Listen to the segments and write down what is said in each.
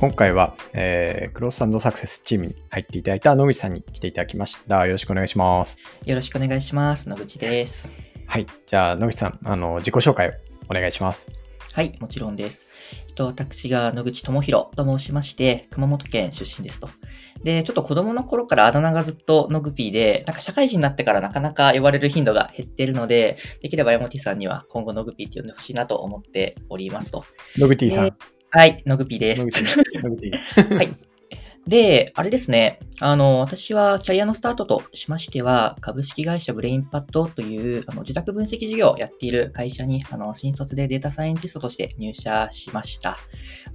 今回は、えー、クロスサクセスチームに入っていただいた野口さんに来ていただきました。よろしくお願いします。よろしくお願いします。野口です。はい。じゃあ、野口さん、あの、自己紹介をお願いします。はい、もちろんです。えっと、私が野口智弘と申しまして、熊本県出身ですと。で、ちょっと子供の頃からあだ名がずっとノグピーで、なんか社会人になってからなかなか呼ばれる頻度が減っているので、できれば山本さんには今後ノグピーって呼んでほしいなと思っておりますと。ノグチさん。はい、ノグピーです。はい。で、あれですね。あの、私はキャリアのスタートとしましては、株式会社ブレインパッドというあの受託分析事業をやっている会社に、あの、新卒でデータサイエンティストとして入社しました。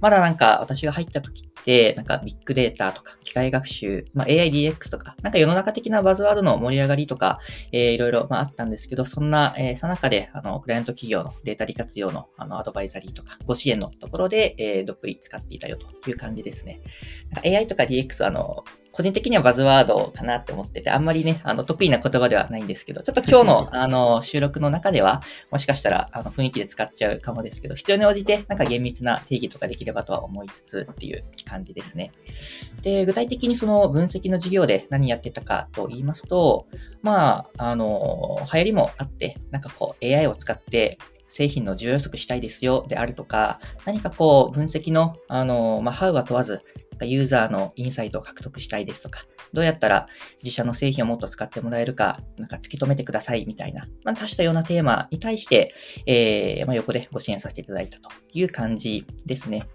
まだなんか私が入った時って、なんかビッグデータとか機械学習、まあ、AIDX とか、なんか世の中的なバズワードの盛り上がりとか、えー、いろいろ、まあ、あったんですけど、そんな、えー、さなかで、あの、クライアント企業のデータ利活用の、あの、アドバイザリーとか、ご支援のところで、えー、どっぷり浸かっていたよという感じですね。AI とか DX は、あの、個人的にはバズワードかなって思ってて、あんまりね、あの、得意な言葉ではないんですけど、ちょっと今日の、あの、収録の中では、もしかしたら、あの、雰囲気で使っちゃうかもですけど、必要に応じて、なんか厳密な定義とかできればとは思いつつっていう感じですね。で、具体的にその分析の授業で何やってたかと言いますと、まあ、あの、流行りもあって、なんかこう、AI を使って、製品の需要予測したいですよであるとか、何かこう分析の、あの、まあ、 How は問わず、ユーザーのインサイトを獲得したいですとか、どうやったら自社の製品をもっと使ってもらえるか、なんか突き止めてくださいみたいな、まあ、多種多様なテーマに対して、えー、まあ、横でご支援させていただいたという感じですね。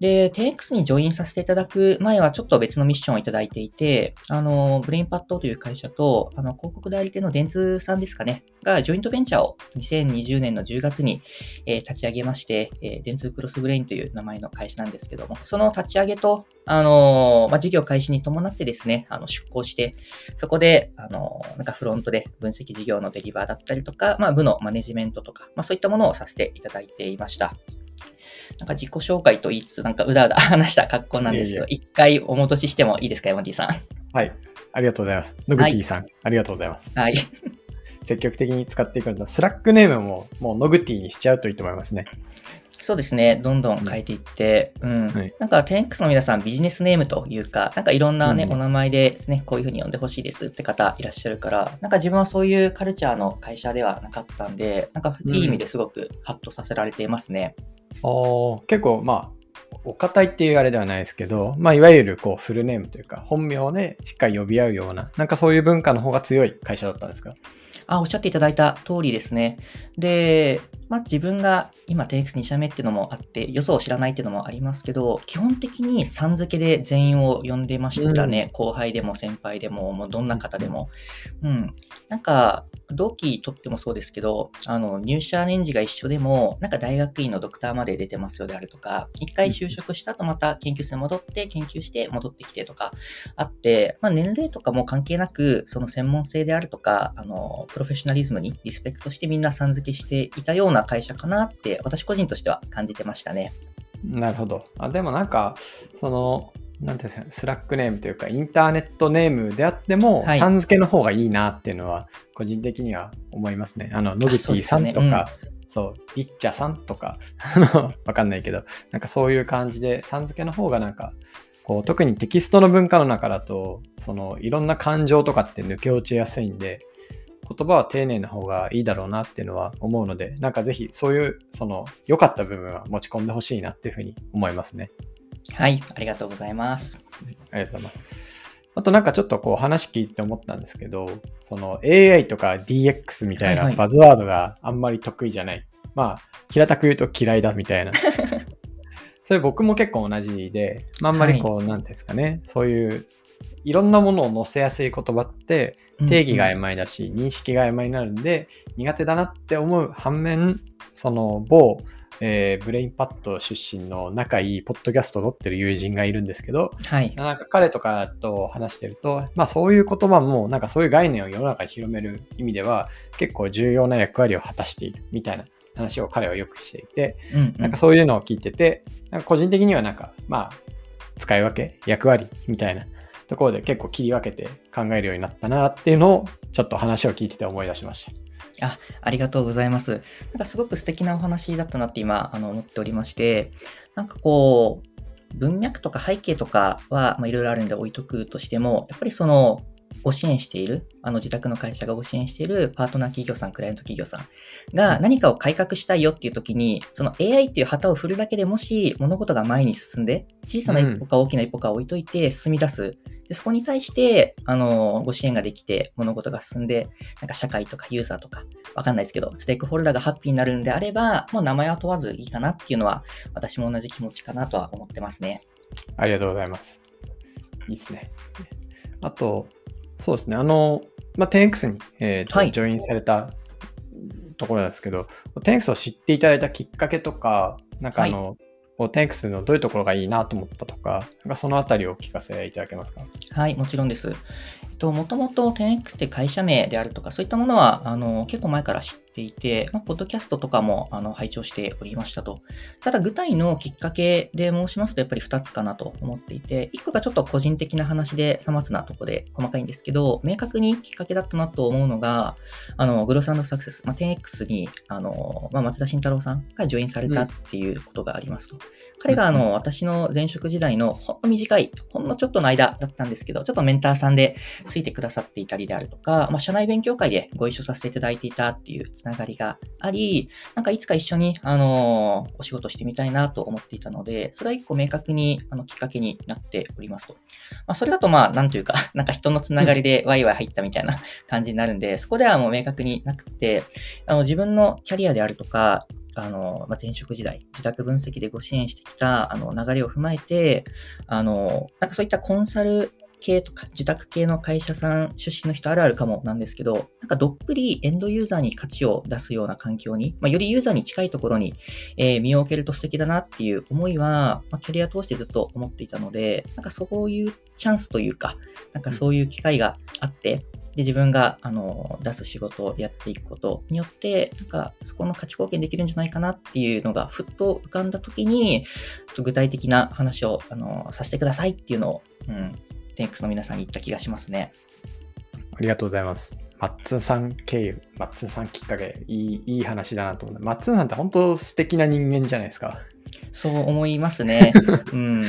で、10X にジョインさせていただく前はちょっと別のミッションをいただいていて、あの、ブレインパッドという会社と、あの、広告代理店の電通さんですかね、がジョイントベンチャーを2020年の10月に、えー、立ち上げまして、えー、電通クロスブレインという名前の会社なんですけども、その立ち上げと、あのー、まあ、事業開始に伴ってですね、あの、出向して、そこで、あのー、なんかフロントで分析事業のデリバーだったりとか、まあ、部のマネジメントとか、まあ、そういったものをさせていただいていました。なんか自己紹介と言いつつ、なんかうだうだ 話した格好なんですけど、一回お戻ししてもいいですか、山 T さん？はい。ありがとうございます。ノグティさん、はい、ありがとうございます。はい。積極的に使っていくんだ。スラックネームももうノグティにしちゃうといいと思いますね。そうですね。どんどん変えていって、うん。うんはい、なんか 10X の皆さんビジネスネームというか、なんかいろんなね、うん、お名前でですね、こういうふうに呼んでほしいですって方いらっしゃるから、なんか自分はそういうカルチャーの会社ではなかったんで、なんかいい意味ですごくハッとさせられていますね。うんあ結構まあ、お堅いっていうあれではないですけど、まあ、いわゆるこうフルネームというか、本名でしっかり呼び合うような、なんかそういう文化の方が強い会社だったんですか？あ、おっしゃっていただいた通りですね。で、まあ、自分が今 10X2 社目っていうのもあって、予想を知らないっていうのもありますけど、基本的にさん付けで全員を呼んでましたね。うん、後輩でも先輩でも、もうどんな方でも。うん。なんか、同期とってもそうですけど、あの、入社年次が一緒でも、なんか大学院のドクターまで出てますよであるとか、一回就職した後また研究室に戻って研究して戻ってきてとかあって、まあ年齢とかも関係なく、その専門性であるとか、あの、プロフェッショナリズムにリスペクトしてみんなさん付けしていたような会社かなって、私個人としては感じてましたね。なるほど。あでもなんか、その、なんていうんですか、スラックネームというか、インターネットネームであっても、はい、さん付けの方がいいなっていうのは、個人的には思いますね。あの、野口さんとか、そう、リッチャさんとか、わかんないけど、なんかそういう感じで、さん付けの方がなんか、こう、特にテキストの文化の中だと、その、いろんな感情とかって抜け落ちやすいんで、言葉は丁寧な方がいいだろうなっていうのは思うので、なんかぜひそういう、その、良かった部分は持ち込んでほしいなっていうふうに思いますね。はい、ありがとうございます。ありがとうございます。あとなんかちょっとこう話聞いて思ったんですけど、その AI とか DX みたいなバズワードがあんまり得意じゃない。はいはい、まあ、平たく言うと嫌いだみたいな。それ僕も結構同じで、まあ、あんまりこう、はい、なんですかね、そういういろんなものを載せやすい言葉って定義が曖昧だし、認識が曖昧になるんで苦手だなって思う反面、その某えー、ブレインパッド出身の仲いいポッドキャストを撮ってる友人がいるんですけど、はい、なんか彼とかと話してると、まあそういう言葉も、なんかそういう概念を世の中に広める意味では、結構重要な役割を果たしているみたいな話を彼はよくしていて、うんうん、なんかそういうのを聞いてて、なんか個人的にはなんか、まあ、使い分け、役割みたいなところで結構切り分けて考えるようになったなっていうのを、ちょっと話を聞いてて思い出しました。あ、ありがとうございます。なんかすごく素敵なお話だったなって今、あの、思っておりまして、なんかこう、文脈とか背景とかは、まあ、いろいろあるんで置いとくとしても、やっぱりその、ご支援している、あの自宅の会社がご支援しているパートナー企業さん、クライアント企業さんが何かを改革したいよっていう時に、その AI っていう旗を振るだけでもし物事が前に進んで、小さな一歩か大きな一歩か置いといて進み出す。でそこに対して、あの、ご支援ができて物事が進んで、なんか社会とかユーザーとか、わかんないですけど、ステークホルダーがハッピーになるんであれば、もう名前は問わずいいかなっていうのは、私も同じ気持ちかなとは思ってますね。ありがとうございます。いいですね。あと、そうですね。あの、まあ、10X に、えーと、はい、ジョインされたところですけど、10X を知っていただいたきっかけとか、なんかあの、はい、10X のどういうところがいいなと思ったとか、なんかそのあたりをお聞かせいただけますか？はい、もちろんです。と、もともと 10X って会社名であるとか、そういったものは、あの、結構前から知っていて、まあ、ポッドキャストとかも、あの、拝聴しておりましたと。ただ、具体のきっかけで申しますと、やっぱり2つかなと思っていて、1個がちょっと個人的な話で、さまつなとこで細かいんですけど、明確にきっかけだったなと思うのが、あの、グロスサクセス、まあ、10X に、あの、まあ、松田慎太郎さんがジョインされたっていうことがありますと。うん彼があの、私の前職時代のほんの短い、ほんのちょっとの間だったんですけど、ちょっとメンターさんでついてくださっていたりであるとか、まあ、社内勉強会でご一緒させていただいていたっていうつながりがあり、なんかいつか一緒に、あのお仕事してみたいなと思っていたので、それは一個明確に、あの、きっかけになっておりますと。まあ、それだとまあ、なんというか、なんか人のつながりでワイワイ入ったみたいな感じになるんで、そこではもう明確になくて、あの、自分のキャリアであるとか、あの、まあ、前職時代、自宅分析でご支援してきた、あの、流れを踏まえて、あの、なんかそういったコンサル系とか、自宅系の会社さん出身の人あるあるかもなんですけど、なんかどっぷりエンドユーザーに価値を出すような環境に、まあ、よりユーザーに近いところに、えー、身を置けると素敵だなっていう思いは、まあ、キャリア通してずっと思っていたので、なんかそういうチャンスというか、なんかそういう機会があって、で、自分が、あの、出す仕事をやっていくことによって、なんか、そこの価値貢献できるんじゃないかなっていうのが、ふっと浮かんだ時に、具体的な話を、あの、させてくださいっていうのを、うん、テンクスの皆さんに言った気がしますね。ありがとうございます。マッツンさん経由、マッツンさんきっかけ、いいいい話だなと思う。マッツンさんって本当素敵な人間じゃないですか。そう思いますね。うん。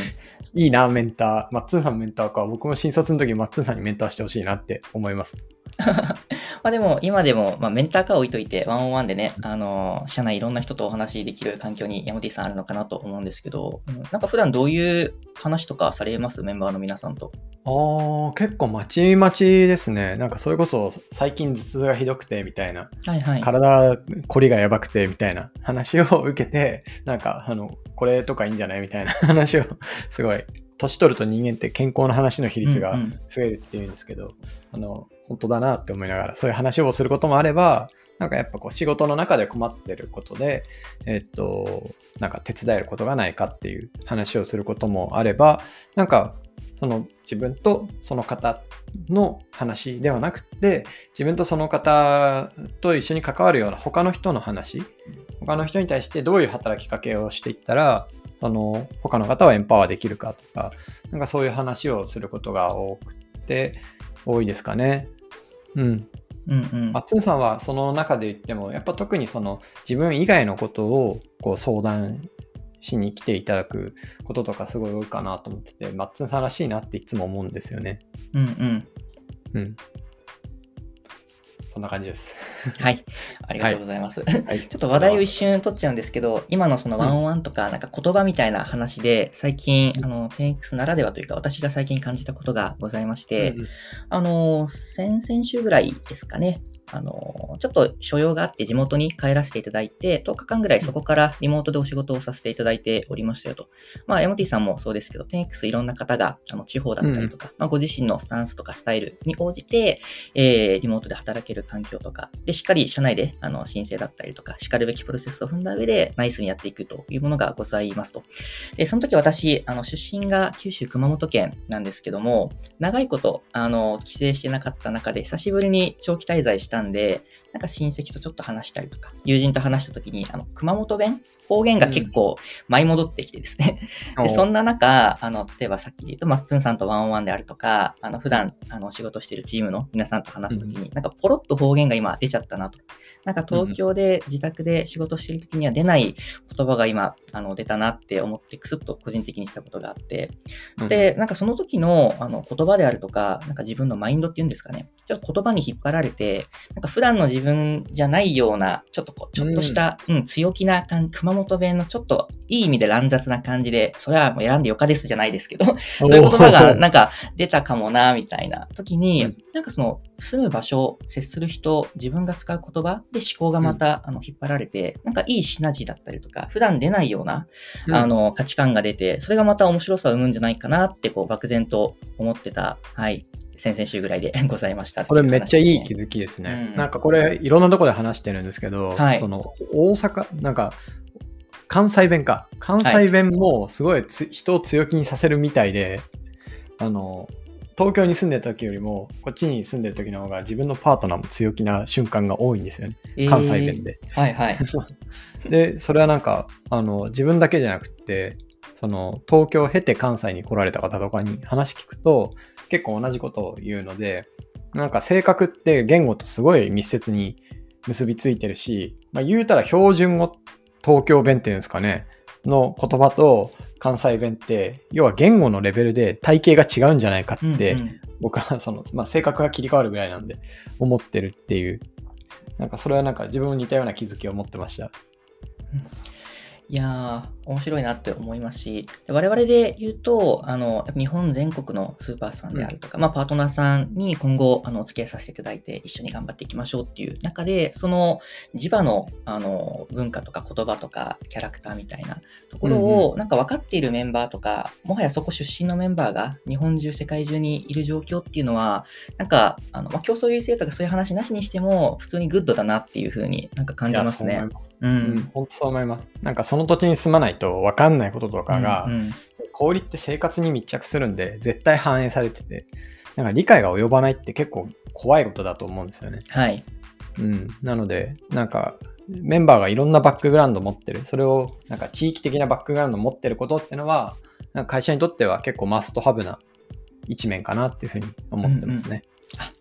いいな、メンター。マッツンさんメンターか。僕も新卒の時マッツンさんにメンターしてほしいなって思います。まあでも、今でも、まあ、メンターか置いといて、ワンオンワンでね、あの、社内いろんな人とお話できる環境に山 T さんあるのかなと思うんですけど、うん、なんか普段どういう話とかされます？メンバーの皆さんと。ああ、結構まちまちですね。なんかそれこそ最近頭痛がひどくてみたいな、はいはい、体凝りがやばくてみたいな。話を受けて、なんかあの、これとかいいんじゃない？みたいな。話をすごい年取ると人間って健康の話の比率が増えるっていうんですけど、うんうん、あの、本当だなって思いながら、そういう話をすることもあれば、なんかやっぱこう仕事の中で困ってることで、えっと、なんか手伝えることがないかっていう話をすることもあれば、なんかその自分とその方の話ではなくて、自分とその方と一緒に関わるような他の人の話、他の人に対してどういう働きかけをしていったら、その他の方はエンパワーできるかとか、なんかそういう話をすることが多くて、多いですかね。うん。うんうん、マッツンさんはその中で言っても、やっぱ特にその自分以外のことをこう相談しに来ていただくこととかすごい多いかなと思ってて、マッツンさんらしいなっていつも思うんですよね。うんうん。うん。そんな感じです。はい。ありがとうございます。はい、ちょっと話題を一瞬取っちゃうんですけど、今のそのワンオンワンとか、なんか言葉みたいな話で、最近、あの、10X ならではというか、私が最近感じたことがございまして、うん、あの、先々週ぐらいですかね、あの、ちょっと所用があって地元に帰らせていただいて、10日間ぐらいそこからリモートでお仕事をさせていただいておりましたよと。まあ、MT さんもそうですけど、10X いろんな方が、あの、地方だったりとか、うん、まあ、ご自身のスタンスとかスタイルに応じて、えー、リモートで働ける環境とか、で、しっかり社内で、あの、申請だったりとか、叱るべきプロセスを踏んだ上で、ナイスにやっていくというものがございますと。で、その時私、あの、出身が九州熊本県なんですけども、長いこと、あの、帰省してなかった中で、久しぶりに長期滞在したんで、なんか親戚とちょっと話したりとか、友人と話した時に、あの、熊本弁方言が結構舞い戻ってきてですね。で、そんな中、あの、例えばさっきで言うと、マッツンさんとワンオンワンであるとか、あの、普段、あの、仕事してるチームの皆さんと話すときに、なんかポロッと方言が今出ちゃったなと。なんか東京で自宅で仕事してる時には出ない言葉が今、あの、出たなって思って、くすっと個人的にしたことがあって、で、なんかその時の、あの、言葉であるとか、なんか自分のマインドっていうんですかね。ちょっと言葉に引っ張られて、なんか普段の自分じゃないような、ちょっとこう、ちょっとした、うん、うん、強気な感じ、熊本弁のちょっといい意味で乱雑な感じで、それはもう選んでよかですじゃないですけど、そういう言葉がなんか出たかもな、みたいな時に、うん、なんかその、住む場所、接する人、自分が使う言葉で思考がまた、あの引っ張られて、なんかいいシナジーだったりとか、普段出ないような、あの、価値観が出て、それがまた面白さを生むんじゃないかなって、こう、漠然と思ってた、はい、先々週ぐらいで ございました、ね、これめっちゃいい気づきですね。うん、なんかこれいろんなところで話してるんですけど、はい、その大阪、なんか関西弁か。関西弁もすごい、はい、人を強気にさせるみたいで、あの、東京に住んでる時よりも、こっちに住んでる時の方が自分のパートナーも強気な瞬間が多いんですよね。関西弁で。はいはい。で、それはなんか、あの、自分だけじゃなくて、その、東京を経て関西に来られた方とかに話聞くと、結構同じことを言うので、なんか性格って言語とすごい密接に結びついてるし、まあ、言うたら標準語、東京弁っていうんですかね、の言葉と関西弁って、要は言語のレベルで体系が違うんじゃないかって、うんうん、僕はその、まあ、性格が切り替わるぐらいなんで思ってるっていう、なんかそれはなんか自分も似たような気づきを持ってました。いやー、面白いなって思いますし、我々で言うと、あの、日本全国のスーパーさんであるとか、うん、まあ、パートナーさんに今後、あの、お付き合いさせていただいて、一緒に頑張っていきましょうっていう中で、その、地場の、あの、文化とか言葉とか、キャラクターみたいなところを、なんか分かっているメンバーとか、もはやそこ出身のメンバーが、日本中、世界中にいる状況っていうのは、なんか、あの、まあ、競争優位性とかそういう話なしにしても、普通にグッドだなっていうふうになんか感じますね。うん、本当そう思います。なんかその土地に住まないと分かんないこととかが、うんうん、氷って生活に密着するんで、絶対反映されてて、なんか理解が及ばないって結構怖いことだと思うんですよね。はい。うん。なので、なんか、メンバーがいろんなバックグラウンド持ってる、それをなんか地域的なバックグラウンド持ってることっていうのは、なんか会社にとっては結構マストハブな一面かなっていうふうに思ってますね。あ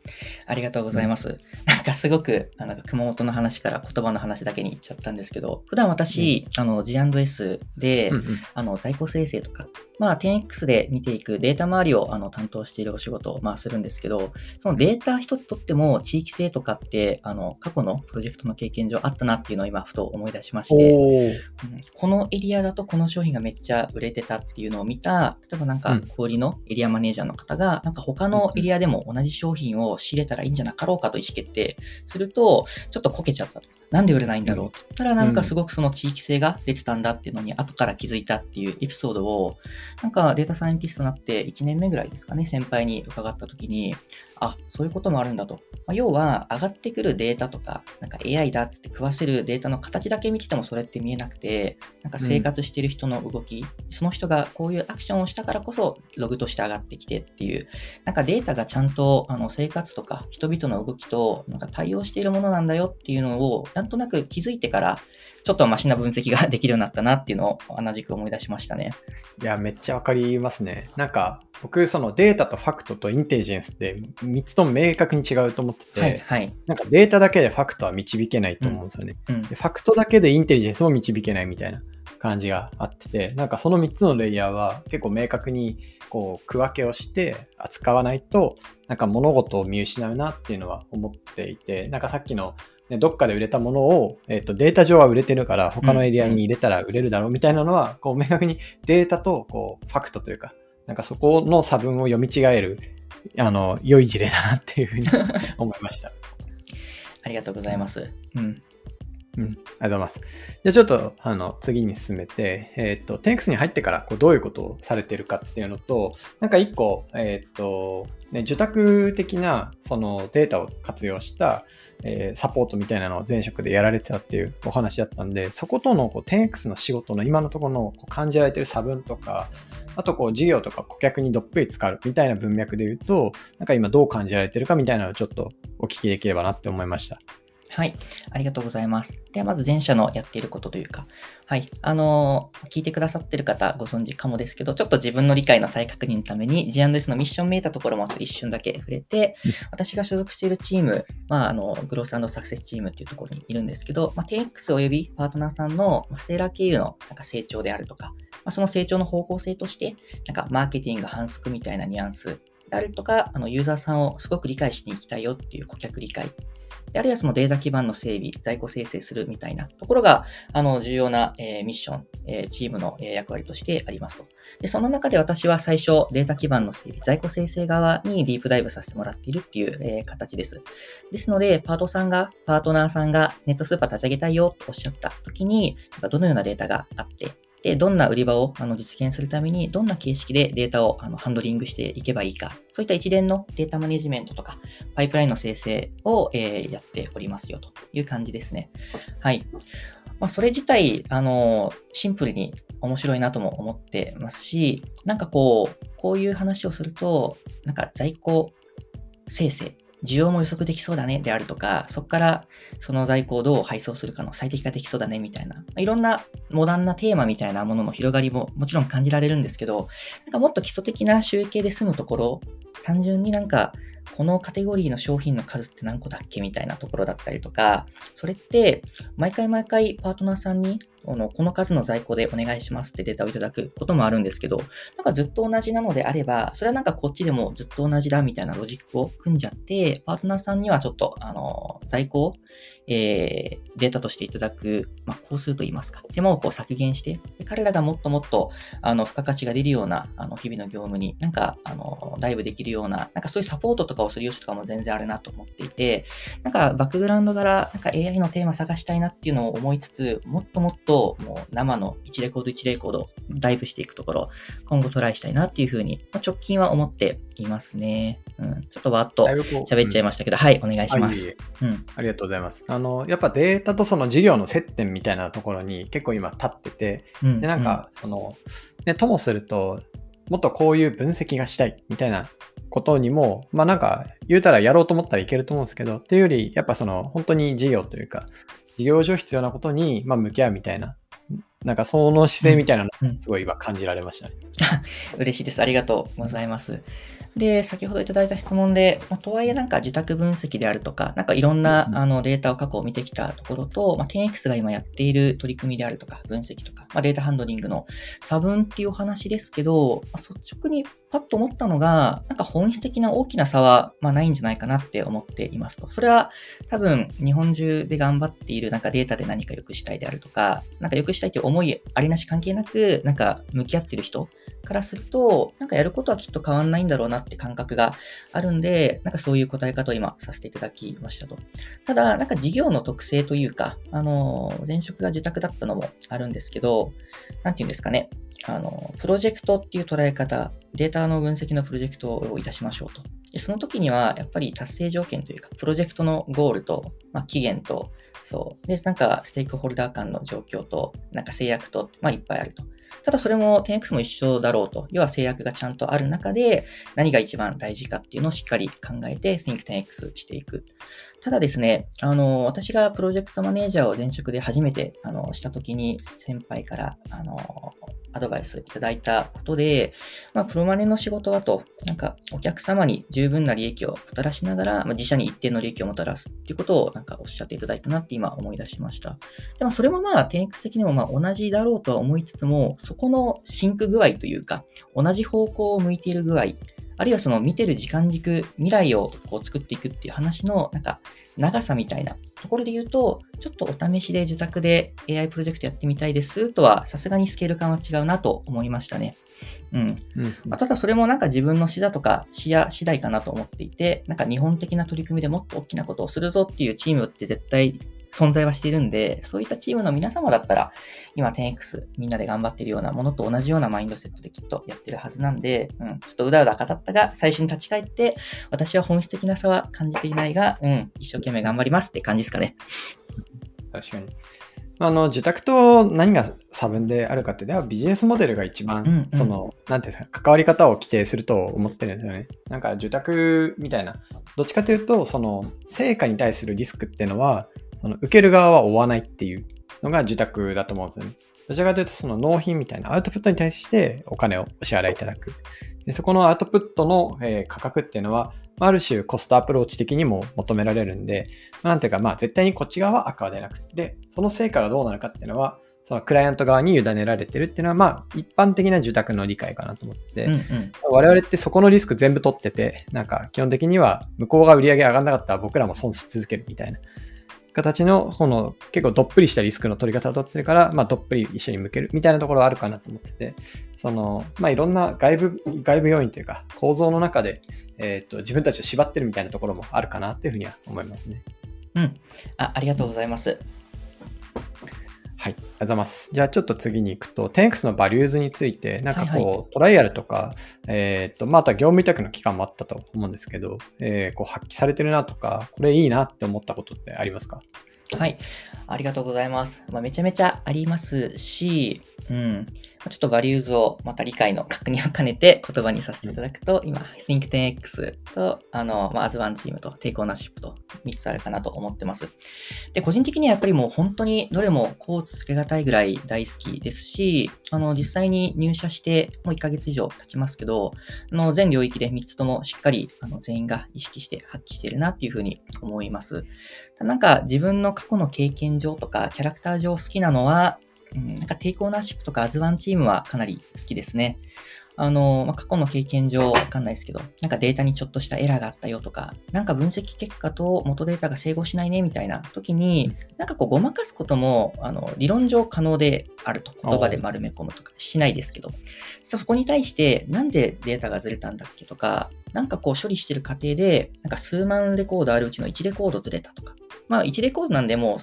ありがとうございます。うん、なんかすごく、あの、熊本の話から言葉の話だけに行っちゃったんですけど、普段私、うん、あの、G&S で、うんうん、あの、在庫生成とか、まあ、10X で見ていくデータ周りをあの担当しているお仕事を、まあ、するんですけど、そのデータ一つとっても地域性とかって、あの、過去のプロジェクトの経験上あったなっていうのを今、ふと思い出しまして、うん、このエリアだとこの商品がめっちゃ売れてたっていうのを見た、例えばなんか、小売のエリアマネージャーの方が、なんか他のエリアでも同じ商品品を仕入れたらいいんじゃなかろうかと意思決定すると、ちょっとこけちゃったと。なんで売れないんだろうって言ったらなんかすごくその地域性が出てたんだっていうのに後から気づいたっていうエピソードを、なんかデータサイエンティストになって1年目ぐらいですかね、先輩に伺った時に、あ、そういうこともあるんだと。まあ、要は、上がってくるデータとか、なんか AI だっつって食わせるデータの形だけ見ててもそれって見えなくて、なんか生活してる人の動き、うん、その人がこういうアクションをしたからこそ、ログとして上がってきてっていう、なんかデータがちゃんとあの生活とか人々の動きとなんか対応しているものなんだよっていうのを、なんとなく気づいてから、ちょっとマシな分析ができるようになったなっていうのを同じく思い出しましたね。いや、めっちゃわかりますね。なんか、僕、そのデータとファクトとインテリジェンスって3つとも明確に違うと思ってて、はいはい、なんかデータだけでファクトは導けないと思うんですよね、うんうん、ファクトだけでインテリジェンスも導けないみたいな感じがあってて、なんかその3つのレイヤーは結構明確にこう区分けをして扱わないと、なんか物事を見失うなっていうのは思っていて、なんかさっきのね、どっかで売れたものを、えっ、ー、と、データ上は売れてるから、他のエリアに入れたら売れるだろうみたいなのは、こう、明確にデータと、こう、ファクトというか、なんかそこの差分を読み違える、あの、良い事例だなっていうふうに 思いました。ありがとうございます。うん。うん、ありがとうございます。じゃあちょっと、あの、次に進めて、えっ、ー、と、10X に入ってからこうどういうことをされてるかっていうのと、なんか一個、えっ、ー、と、ね、受託的なそのデータを活用した、えー、サポートみたいなのを前職でやられてたっていうお話だったんで、そことのこう 10X の仕事の今のところのこう感じられてる差分とか、あとこう事業とか顧客にどっぷり使うみたいな文脈で言うと、なんか今どう感じられてるかみたいなのをちょっとお聞きできればなって思いました。はい。ありがとうございます。では、まず前者のやっていることというか、はい。あのー、聞いてくださってる方ご存知かもですけど、ちょっと自分の理解の再確認のために G&S のミッション見えたところも一瞬だけ触れて、私が所属しているチーム、まあ、あの、グロースサクセスチームっていうところにいるんですけど、まあ、10X およびパートナーさんのステーラー経由のなんか成長であるとか、まあ、その成長の方向性として、なんかマーケティング反則みたいなニュアンスであるとか、あの、ユーザーさんをすごく理解していきたいよっていう顧客理解であるいはそのデータ基盤の整備、在庫生成するみたいなところが、あの、重要な、えー、ミッション、えー、チームの、えー、役割としてありますと。で、その中で私は最初、データ基盤の整備、在庫生成側にディープダイブさせてもらっているっていう、えー、形です。ですので、パートさんが、パートナーさんがネットスーパー立ち上げたいよとおっしゃった時に、どのようなデータがあって、で、どんな売り場をあの実現するために、どんな形式でデータをあのハンドリングしていけばいいか、そういった一連のデータマネジメントとか、パイプラインの生成を、えー、やっておりますよという感じですね。はい。まあ、それ自体、あの、シンプルに面白いなとも思ってますし、なんかこう、こういう話をすると、なんか在庫生成需要も予測できそうだねであるとか、そこからその在庫をどう配送するかの最適化できそうだねみたいな、いろんなモダンなテーマみたいなものの広がりももちろん感じられるんですけど、なんかもっと基礎的な集計で済むところ、単純になんかこのカテゴリーの商品の数って何個だっけみたいなところだったりとか、それって毎回毎回パートナーさんにこのこの数の在庫でお願いしますってデータをいただくこともあるんですけど、なんかずっと同じなのであれば、それはなんかこっちでもずっと同じだみたいなロジックを組んじゃって、パートナーさんにはちょっと、あの、在庫を、えー、データとしていただく、まあ、工数といいますか、手間をこう削減して、彼らがもっともっと、あの、付加価値が出るような、あの、日々の業務になんか、あの、ライブできるような、なんかそういうサポートとかをする様子とかも全然あるなと思っていて、なんかバックグラウンドから、なんか AI のテーマ探したいなっていうのを思いつつ、もっともっと、もう生の1レコード1レコード、ダイブしていくところ、今後トライしたいなっていうふうに、まあ、直近は思っていますね。うん。ちょっとわっと喋っちゃいましたけど、はい、お願いします。うん。ありがとうございます。あの、やっぱデータとその事業の接点みたいなところに結構今立ってて、うん、で、なんか、その、ね、ともすると、もっとこういう分析がしたいみたいなことにも、まあなんか言うたらやろうと思ったらいけると思うんですけど、っていうより、やっぱその本当に事業というか、事業上必要なことにま向き合うみたいななんかその姿勢みたいなの、すごい今感じられましたね。嬉しいです。ありがとうございます。で、先ほどいただいた質問で、まあ、とはいえなんか受託分析であるとか、なんかいろんな、あのデータを過去見てきたところと、まあ、10X が今やっている取り組みであるとか、分析とか、まあ、データハンドリングの差分っていうお話ですけど、まあ、率直にパッと思ったのが、なんか本質的な大きな差は、まあ、ないんじゃないかなって思っていますと。それは多分日本中で頑張っているなんかデータで何か良くしたいであるとか、なんか良くしたいという思いありなし関係なく、なんか向き合ってる人からすると、なんかやることはきっと変わんないんだろうなって感覚があるんで、なんかそういう答え方を今させていただきましたと。ただ、なんか事業の特性というか、あの、前職が受託だったのもあるんですけど、なんていうんですかね、あの、プロジェクトっていう捉え方、データの分析のプロジェクトをいたしましょうと。でその時には、やっぱり達成条件というか、プロジェクトのゴールと、まあ、期限と、そう。で、なんか、ステークホルダー間の状況と、なんか制約と、まあ、いっぱいあると。ただそれも 10X も一緒だろうと。要は制約がちゃんとある中で何が一番大事かっていうのをしっかり考えて Think 10X していく。ただですね、あの、私がプロジェクトマネージャーを前職で初めて、あの、した時に先輩から、あの、アドバイスいただいたことで、まあ、プロマネの仕事はと、なんか、お客様に十分な利益をもたらしながら、まあ、自社に一定の利益をもたらすっていうことを、なんかおっしゃっていただいたなって今思い出しました。でも、それもまあ、10X 的にもまあ同じだろうとは思いつつも、そこのシンク具合というか、同じ方向を向いている具合、あるいはその見てる時間軸、未来をこう作っていくっていう話の、なんか、長さみたいなところで言うと、ちょっとお試しで受託で AI プロジェクトやってみたいですとは、さすがにスケール感は違うなと思いましたね。うん。うんまあ、ただそれもなんか自分の視座とか視野次第かなと思っていて、なんか日本的な取り組みでもっと大きなことをするぞっていうチームって絶対存在はしているんで、そういったチームの皆様だったら、今 10X みんなで頑張っているようなものと同じようなマインドセットできっとやってるはずなんで、うん、ちょっとうだうだ語ったが、最初に立ち返って、私は本質的な差は感じていないが、うん、一生懸命頑張りますって感じですかね。確かに。あの、受託と何が差分であるかっていうと、ビジネスモデルが一番、うんうん、その、なんていうんですか、関わり方を規定すると思ってるんですよね。なんか、受託みたいな、どっちかというと、その、成果に対するリスクっていうのは、その受ける側は負わないっていうのが受託だと思うんですよね。どちらかというと、その納品みたいなアウトプットに対してお金をお支払いいただく。でそこのアウトプットの、えー、価格っていうのは、ある種コストアプローチ的にも求められるんで、まあ、なんていうか、まあ絶対にこっち側は赤は出なくて、その成果がどうなるかっていうのは、そのクライアント側に委ねられてるっていうのは、まあ一般的な受託の理解かなと思ってて、うんうん、我々ってそこのリスク全部取ってて、なんか基本的には向こうが売り上げ上がんなかったら僕らも損し続けるみたいな形の、この結構どっぷりしたリスクの取り方を取ってるから、まあ、どっぷり一緒に向けるみたいなところはあるかなと思ってて、その、まあ、いろんな外部、外部要因というか、構造の中で、えっ、ー、と、自分たちを縛ってるみたいなところもあるかなっていうふうには思いますね。うん。あ、ありがとうございます。はい、ありがとうございます。じゃあちょっと次に行くと、10X のバリューズについて、なんかこう、はいはい、トライアルとか、えっ、ー、と、また業務委託の期間もあったと思うんですけど、えー、こう発揮されてるなとか、これいいなって思ったことってありますか？はい。ありがとうございます。まあ、めちゃめちゃありますし、うん。ちょっとバリューズをまた理解の確認を兼ねて言葉にさせていただくと、今、Think10X と、あの、まあ、As One チームと Take Ownership と3つあるかなと思ってます。で、個人的にはやっぱりもう本当にどれもこうつけがたいぐらい大好きですし、あの、実際に入社してもう1ヶ月以上経ちますけど、あの、全領域で3つともしっかり、あの、全員が意識して発揮しているなっていうふうに思います。なんか自分の過去の経験上とかキャラクター上好きなのは、うん、なんかテイクオーナーシップとかアズワンチームはかなり好きですね。あの、まあ、過去の経験上わかんないですけど、なんかデータにちょっとしたエラーがあったよとか、なんか分析結果と元データが整合しないねみたいな時に、なんかこうごまかすことも、あの、理論上可能であると。言葉で丸め込むとかしないですけど、そこに対してなんでデータがずれたんだっけとか、なんかこう処理してる過程で、なんか数万レコードあるうちの1レコードずれたとか、まあ、1レコードなんでも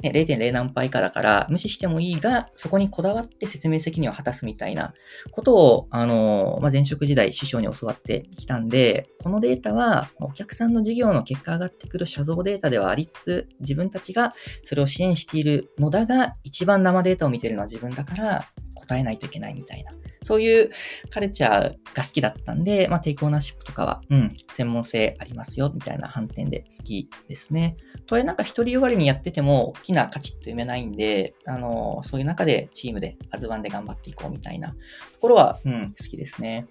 う、ね、0.0何倍かだから無視してもいいが、そこにこだわって説明責任を果たすみたいなことを、あの、まあ、前職時代師匠に教わってきたんで、このデータはお客さんの事業の結果上がってくる写像データではありつつ、自分たちがそれを支援しているのだが、一番生データを見てるのは自分だから答えないといけないみたいな。そういうカルチャーが好きだったんで、まあ、テイクオーナーシップとかは、うん、専門性ありますよ、みたいな反転で好きですね。とはいえなんか一人よがりにやってても大きな価値って埋めないんで、あの、そういう中でチームでアズワンで頑張っていこうみたいなところは、うん、好きですね。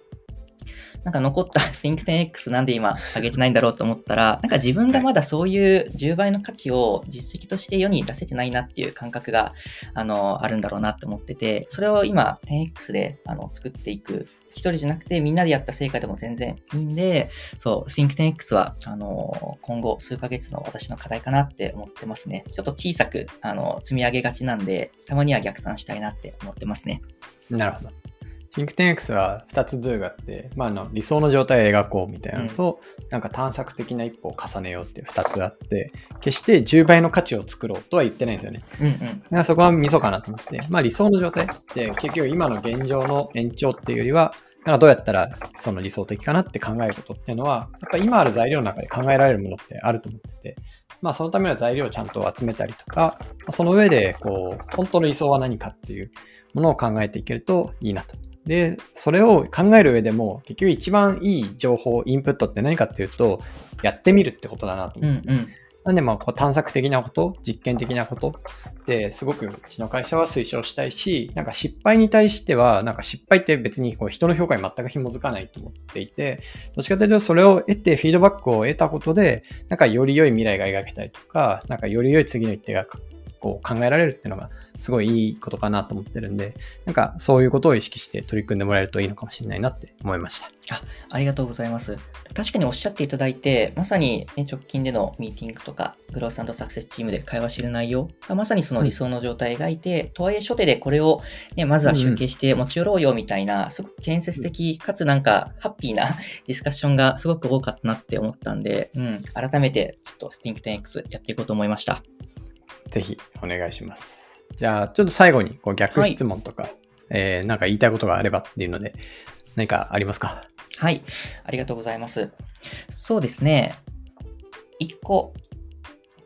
なんか残った Think10X なんで今上げてないんだろうと思ったら、なんか自分がまだそういう10倍の価値を実績として世に出せてないなっていう感覚が、あの、あるんだろうなって思ってて、それを今 10X であの作っていく一人じゃなくてみんなでやった成果でも全然いいんで、そう、Think10X は、あの、今後数ヶ月の私の課題かなって思ってますね。ちょっと小さく、あの、積み上げがちなんで、たまには逆算したいなって思ってますね。なるほど。Think10X は2つ Do があって、まあ、あの理想の状態を描こうみたいなのと、うん、なんか探索的な一歩を重ねようっていう2つあって、決して10倍の価値を作ろうとは言ってないんですよね。うんうん、だからそこはミソかなと思って、まあ、理想の状態って結局今の現状の延長っていうよりは、なんかどうやったらその理想的かなって考えることっていうのは、やっぱ今ある材料の中で考えられるものってあると思ってて、まあそのための材料をちゃんと集めたりとか、その上でこう、本当の理想は何かっていうものを考えていけるといいなとで、それを考える上でも、結局一番いい情報、インプットって何かっていうと、やってみるってことだなと思って。うんうんなんでまあこう探索的なこと、実験的なことってすごくうちの会社は推奨したいし、なんか失敗に対しては、なんか失敗って別にこう人の評価に全く紐づかないと思っていて、どっちかというとそれを得てフィードバックを得たことで、なんかより良い未来が描けたりとか、なんかより良い次の一手がこう考えられるっていうのがすごいいいことかなと思ってるんで、なんかそういうことを意識して取り組んでもらえるといいのかもしれないなって思いました。あありがとうございます。確かにおっしゃっていただいて、まさに、ね、直近でのミーティングとか、グロースサクセスチームで会話してる内容がまさにその理想の状態を描いて、うん、とはいえ初手でこれを、ね、まずは集計して持ち寄ろうよみたいな、すごく建設的かつなんかハッピーなディスカッションがすごく多かったなって思ったんで、うん、改めてちょっと Think10X やっていこうと思いました。ぜひお願いします。じゃあ、ちょっと最後にこう逆質問とか、はい、えー、なんか言いたいことがあればっていうので、何かありますか？はい。ありがとうございます。そうですね。一個、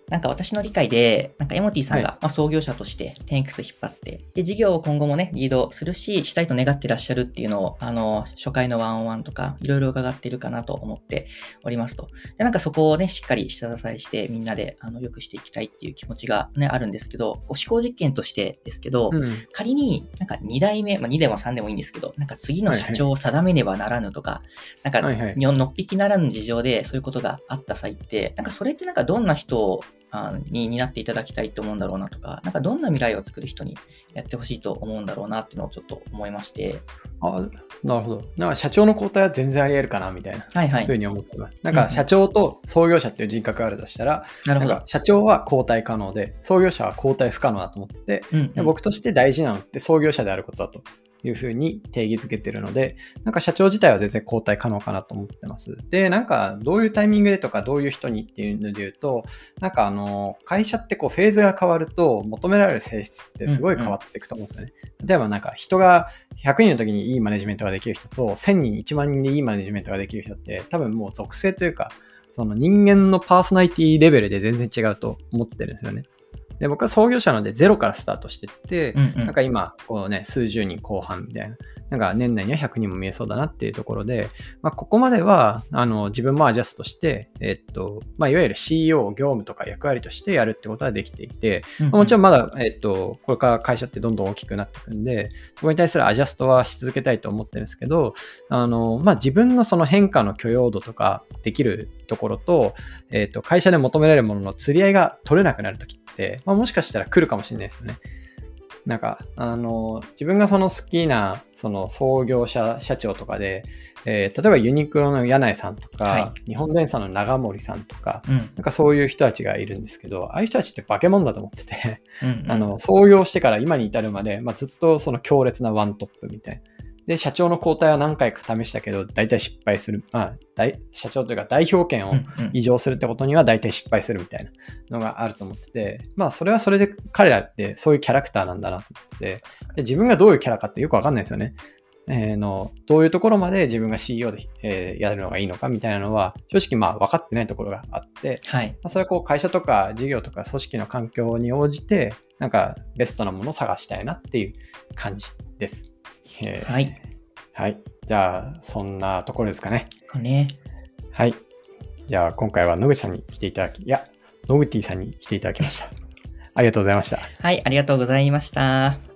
なんか私の理解で、なんかエモティさんが、ま創業者として 10X 引っ張って、で、事業を今後もね、リードするし、したいと願ってらっしゃるっていうのを、あの、初回のワンオンワンとか、いろいろ伺ってるかなと思っておりますと。で、なんかそこをね、しっかり下支えして、みんなで、あの、良くしていきたいっていう気持ちがね、あるんですけど、こう思考実験としてですけど、うん、仮になんか2代目、まあ2でも3でもいいんですけど、なんか次の社長を定めねばならぬとか、はいはい、なんか、のっぴきならぬ事情でそういうことがあった際って、なんかそれってなんかどんな人をあに担っていただきたいと思うんだろうなとか、なんかどんな未来を作る人にやってほしいと思うんだろうなっていうのをちょっと思いまして。あなるほど。なんか社長の交代は全然あり得るかなみたいな、はいはい、ふうに思ってます。なんか社長と創業者っていう人格があるとしたら、なるほど社長は交代可能で、創業者は交代不可能だと思ってて、うんうん、僕として大事なのって創業者であることだというふうに定義づけてるので、なんか社長自体は全然交代可能かなと思ってます。で、なんかどういうタイミングでとかどういう人にっていうので言うと、なんかあの、会社ってこうフェーズが変わると求められる性質ってすごい変わっていくと思うんですよね。うんうん、例えばなんか人が100人の時にいいマネジメントができる人と1000人、1万人でいいマネジメントができる人って多分もう属性というか、その人間のパーソナリティレベルで全然違うと思ってるんですよね。で、僕は創業者なのでゼロからスタートしてって、うんうん、なんか今、こうね、数十人後半みたいな、なんか年内には100人も見えそうだなっていうところで、まあ、ここまでは、あの、自分もアジャストして、えっと、まあ、いわゆる CEO 業務とか役割としてやるってことはできていて、うんうん、もちろんまだ、えっと、これから会社ってどんどん大きくなっていくんで、そこに対するアジャストはし続けたいと思ってるんですけど、あの、まあ、自分のその変化の許容度とかできるところと、えっと、会社で求められるものの釣り合いが取れなくなるとき、まあ、もしかしたら来るかもしれないですよね。なんか、あの、自分がその好きな、その創業者社長とかで、えー、例えばユニクロの柳井さんとか、はい、日本電産の長森さんとか、うん、なんかそういう人たちがいるんですけど、ああいう人たちって化け物だと思っててうん、あの、創業してから今に至るまで、まあ、ずっとその強烈なワントップみたいな。で、社長の交代は何回か試したけど、大体失敗する。まあ、大社長というか代表権を異常するってことには大体失敗するみたいなのがあると思ってて、まあ、それはそれで彼らってそういうキャラクターなんだなと思ってで、自分がどういうキャラかってよくわかんないですよね。えー、のどういうところまで自分が CEO で、えー、やるのがいいのかみたいなのは正直まあ分かってないところがあって、はいまあ、それはこう会社とか事業とか組織の環境に応じてなんかベストなものを探したいなっていう感じです。えー、はい。はい。じゃあ、そんなところですかね。かね。はい。じゃあ、今回は野口さんに来ていただき、いや、野口さんに来ていただきました。ありがとうございました。はい、ありがとうございました。